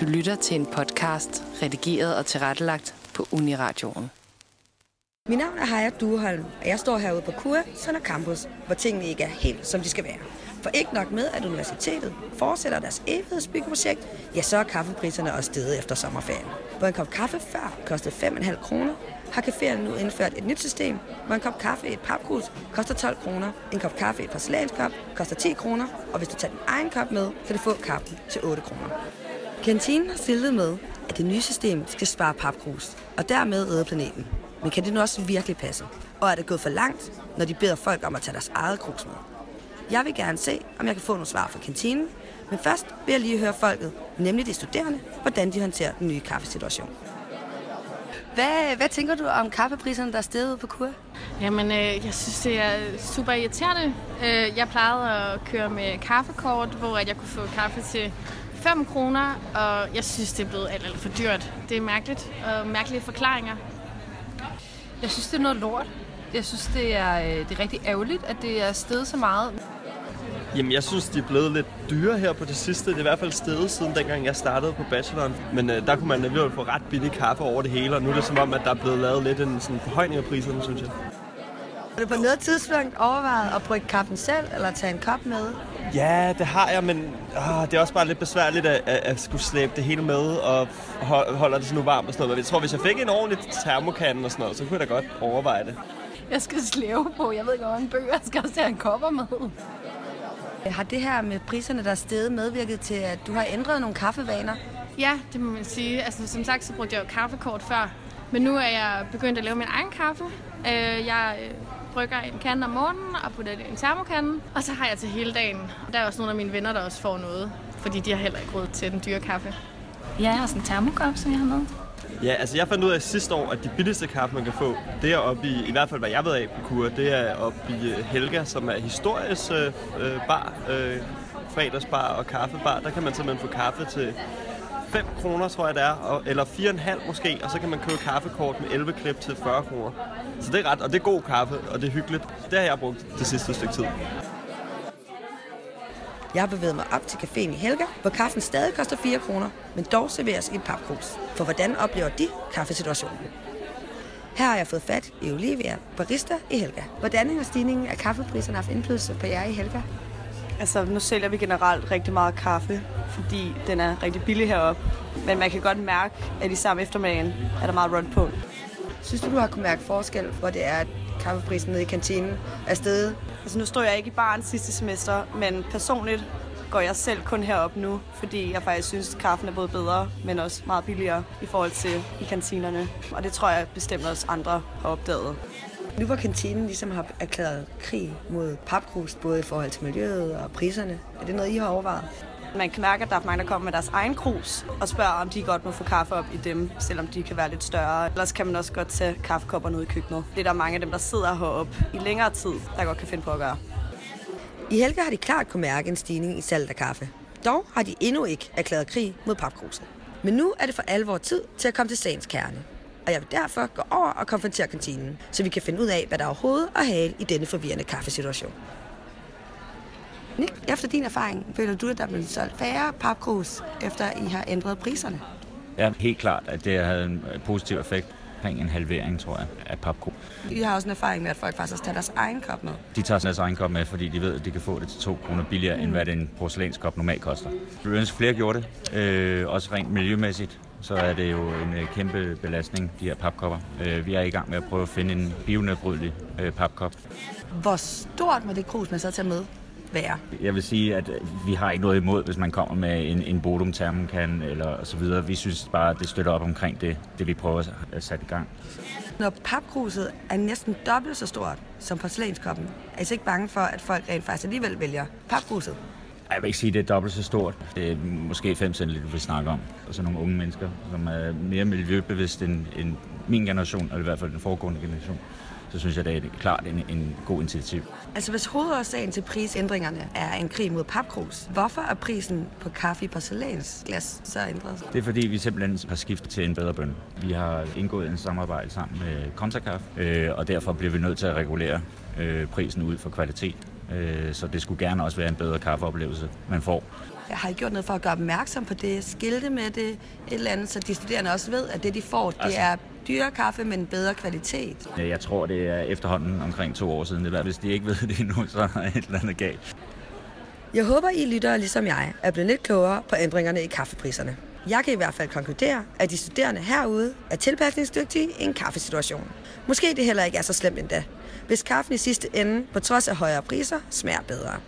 Du lytter til en podcast, redigeret og tilrettelagt på Uniradioen. Mit navn er Heja Dueholm, og jeg står herude på KUA Sønder Campus, hvor tingene ikke er helt, som de skal være. For ikke nok med, at universitetet fortsætter deres evighedsbyggeprojekt, ja, så er kaffepriserne også steget efter sommerferien. Hvor en kop kaffe før kostede 5,5 kroner, har caféerne nu indført et nyt system, hvor en kop kaffe i et papkrus koster 12 kroner, en kop kaffe i et porcelænskop koster 10 kroner, og hvis du tager din egen kop med, kan du få kaffen til 8 kroner. Kantinen har stillet med, at det nye system skal spare papkrus, og dermed redde planeten. Men kan det nu også virkelig passe? Og er det gået for langt, når de beder folk om at tage deres eget krus med? Jeg vil gerne se, om jeg kan få nogle svar fra kantinen, men først vil jeg lige høre folket, nemlig de studerende, hvordan de håndterer den nye kaffesituation. Hvad, hvad tænker du om kaffepriserne, der er steget på kur? Jamen, øh, jeg synes, det er super irriterende. Øh, jeg plejede at køre med kaffekort, hvor at jeg kunne få kaffe til 5 kroner, og jeg synes, det er blevet alt, alt for dyrt. Det er mærkeligt, og mærkelige forklaringer. Jeg synes, det er noget lort. Jeg synes, det er, øh, det er rigtig ærgerligt, at det er steget så meget. Jamen, jeg synes, de er blevet lidt dyre her på det sidste. Det er i hvert fald steget siden dengang jeg startede på bacheloren. Men øh, der kunne man alligevel få ret billig kaffe over det hele, og nu er det som om, at der er blevet lavet lidt en sådan forhøjning af priserne, synes jeg. Har du på noget tidspunkt overvejet at brygge kaffen selv, eller tage en kop med? Ja, det har jeg, men åh, det er også bare lidt besværligt at, at, at skulle slæbe det hele med, og hold- holder det så nu varmt og sådan noget. Jeg tror, hvis jeg fik en ordentlig termokande og sådan noget, så kunne jeg da godt overveje det. Jeg skal slæve på. Jeg ved ikke, hvor mange bøger jeg skal også have en kopper med. Har det her med priserne, der er steget, medvirket til, at du har ændret nogle kaffevaner? Ja, det må man sige. Altså, som sagt, så brugte jeg jo kaffekort før. Men nu er jeg begyndt at lave min egen kaffe. Øh, Jeg øh, brygger en kande om morgenen og putter det i en termokande. Og så har jeg til hele dagen. Der er også nogle af mine venner, der også får noget. Fordi de har heller ikke råd til den dyre kaffe. Ja, jeg har sådan en termokop, som jeg har med. Ja, altså jeg fandt ud af sidste år, at de billigste kaffe, man kan få, det er oppe i, i hvert fald hvad jeg ved af på kur, det er oppe i øh, Helga, som er historisk øh, øh, bar, øh, fredagsbar og kaffebar. Der kan man simpelthen få kaffe til 5 kroner, tror jeg det er, og, eller 4,5 måske, og så kan man købe kaffekort med 11 klip til 40 kroner. Så det er ret, og det er god kaffe, og det er hyggeligt. Det har jeg brugt det sidste stykke tid. Jeg har bevæget mig op til caféen i Helga, hvor kaffen stadig koster 4 kroner, men dog serveres i et papkrus. For hvordan oplever de kaffesituationen? Her har jeg fået fat i Olivia, barista i Helga. Hvordan har stigningen af kaffepriserne haft indflydelse på jer i Helga? Altså, nu sælger vi generelt rigtig meget kaffe, fordi den er rigtig billig heroppe. Men man kan godt mærke, at i samme eftermiddagen er der meget run på. Synes du, du har kunnet mærke forskel, hvor det er, at kaffeprisen nede i kantinen er steget? Altså, nu står jeg ikke i baren sidste semester, men personligt går jeg selv kun herop nu, fordi jeg faktisk synes, at kaffen er både bedre, men også meget billigere i forhold til i kantinerne. Og det tror jeg bestemt også andre har opdaget. Nu hvor kantinen ligesom har erklæret krig mod papkrus, både i forhold til miljøet og priserne, er det noget, I har overvejet? Man kan mærke, at der er mange, der kommer med deres egen krus og spørger, om de godt må få kaffe op i dem, selvom de kan være lidt større. Ellers kan man også godt tage kaffekopperne ud i køkkenet. Det er der mange af dem, der sidder heroppe i længere tid, der godt kan finde på at gøre. I Helga har de klart kunne mærke en stigning i salget af kaffe. Dog har de endnu ikke erklæret krig mod papkruset. Men nu er det for alvor tid til at komme til sagens kerne. Og jeg vil derfor gå over og konfrontere kantinen, så vi kan finde ud af, hvad der er overhovedet at hale i denne forvirrende kaffesituation. Nick, efter din erfaring, føler du, at der er blevet solgt færre papkrus, efter I har ændret priserne? Ja, helt klart, at det havde en øh, positiv effekt omkring en halvering, tror jeg, af papko. I har også en erfaring med, at folk faktisk tager deres egen kop med. De tager deres egen kop med, fordi de ved, at de kan få det til 2 kroner billigere, end hvad en porcelænskop normalt koster. Vi ønsker flere gjorde det, øh, også rent miljømæssigt. Så er det jo en øh, kæmpe belastning, de her papkopper. Øh, vi er i gang med at prøve at finde en bionedbrydelig øh, papkop. Hvor stort må det krus, man så tager med, være? Jeg vil sige, at vi har ikke noget imod, hvis man kommer med en, en Bodum Thermokan eller så videre. Vi synes bare, at det støtter op omkring det, det vi prøver at sætte i gang. Når papkruset er næsten dobbelt så stort som porcelænskoppen, er I så ikke bange for, at folk rent faktisk alligevel vælger papkruset? Jeg vil ikke sige, at det er dobbelt så stort. Det er måske 5 cm, vi snakker om. Og så nogle unge mennesker, som er mere miljøbevidste end, end min generation, eller i hvert fald den foregående generation. Så synes jeg, det er klart en, en god initiativ. Altså hvis hovedårsagen til prisændringerne er en krig mod papkrus, hvorfor er prisen på kaffe i porcelænsglas så ændret sig? Det er fordi, vi simpelthen har skiftet til en bedre bøn. Vi har indgået en samarbejde sammen med Kontakaff, øh, og derfor bliver vi nødt til at regulere øh, prisen ud for kvalitet. Øh, så det skulle gerne også være en bedre kaffeoplevelse, man får. Har I gjort noget for at gøre opmærksom på det? Skilte med det? Et eller andet, så de studerende også ved, at det, de får, det Altså- er dyre kaffe, men bedre kvalitet. Jeg tror, det er efterhånden omkring to år siden. Det hvis de ikke ved det endnu, så er der et eller andet galt. Jeg håber, I lyttere ligesom jeg er blevet lidt klogere på ændringerne i kaffepriserne. Jeg kan i hvert fald konkludere, at de studerende herude er tilpasningsdygtige i en kaffesituation. Måske det heller ikke er så slemt endda, hvis kaffen i sidste ende, på trods af højere priser, smager bedre.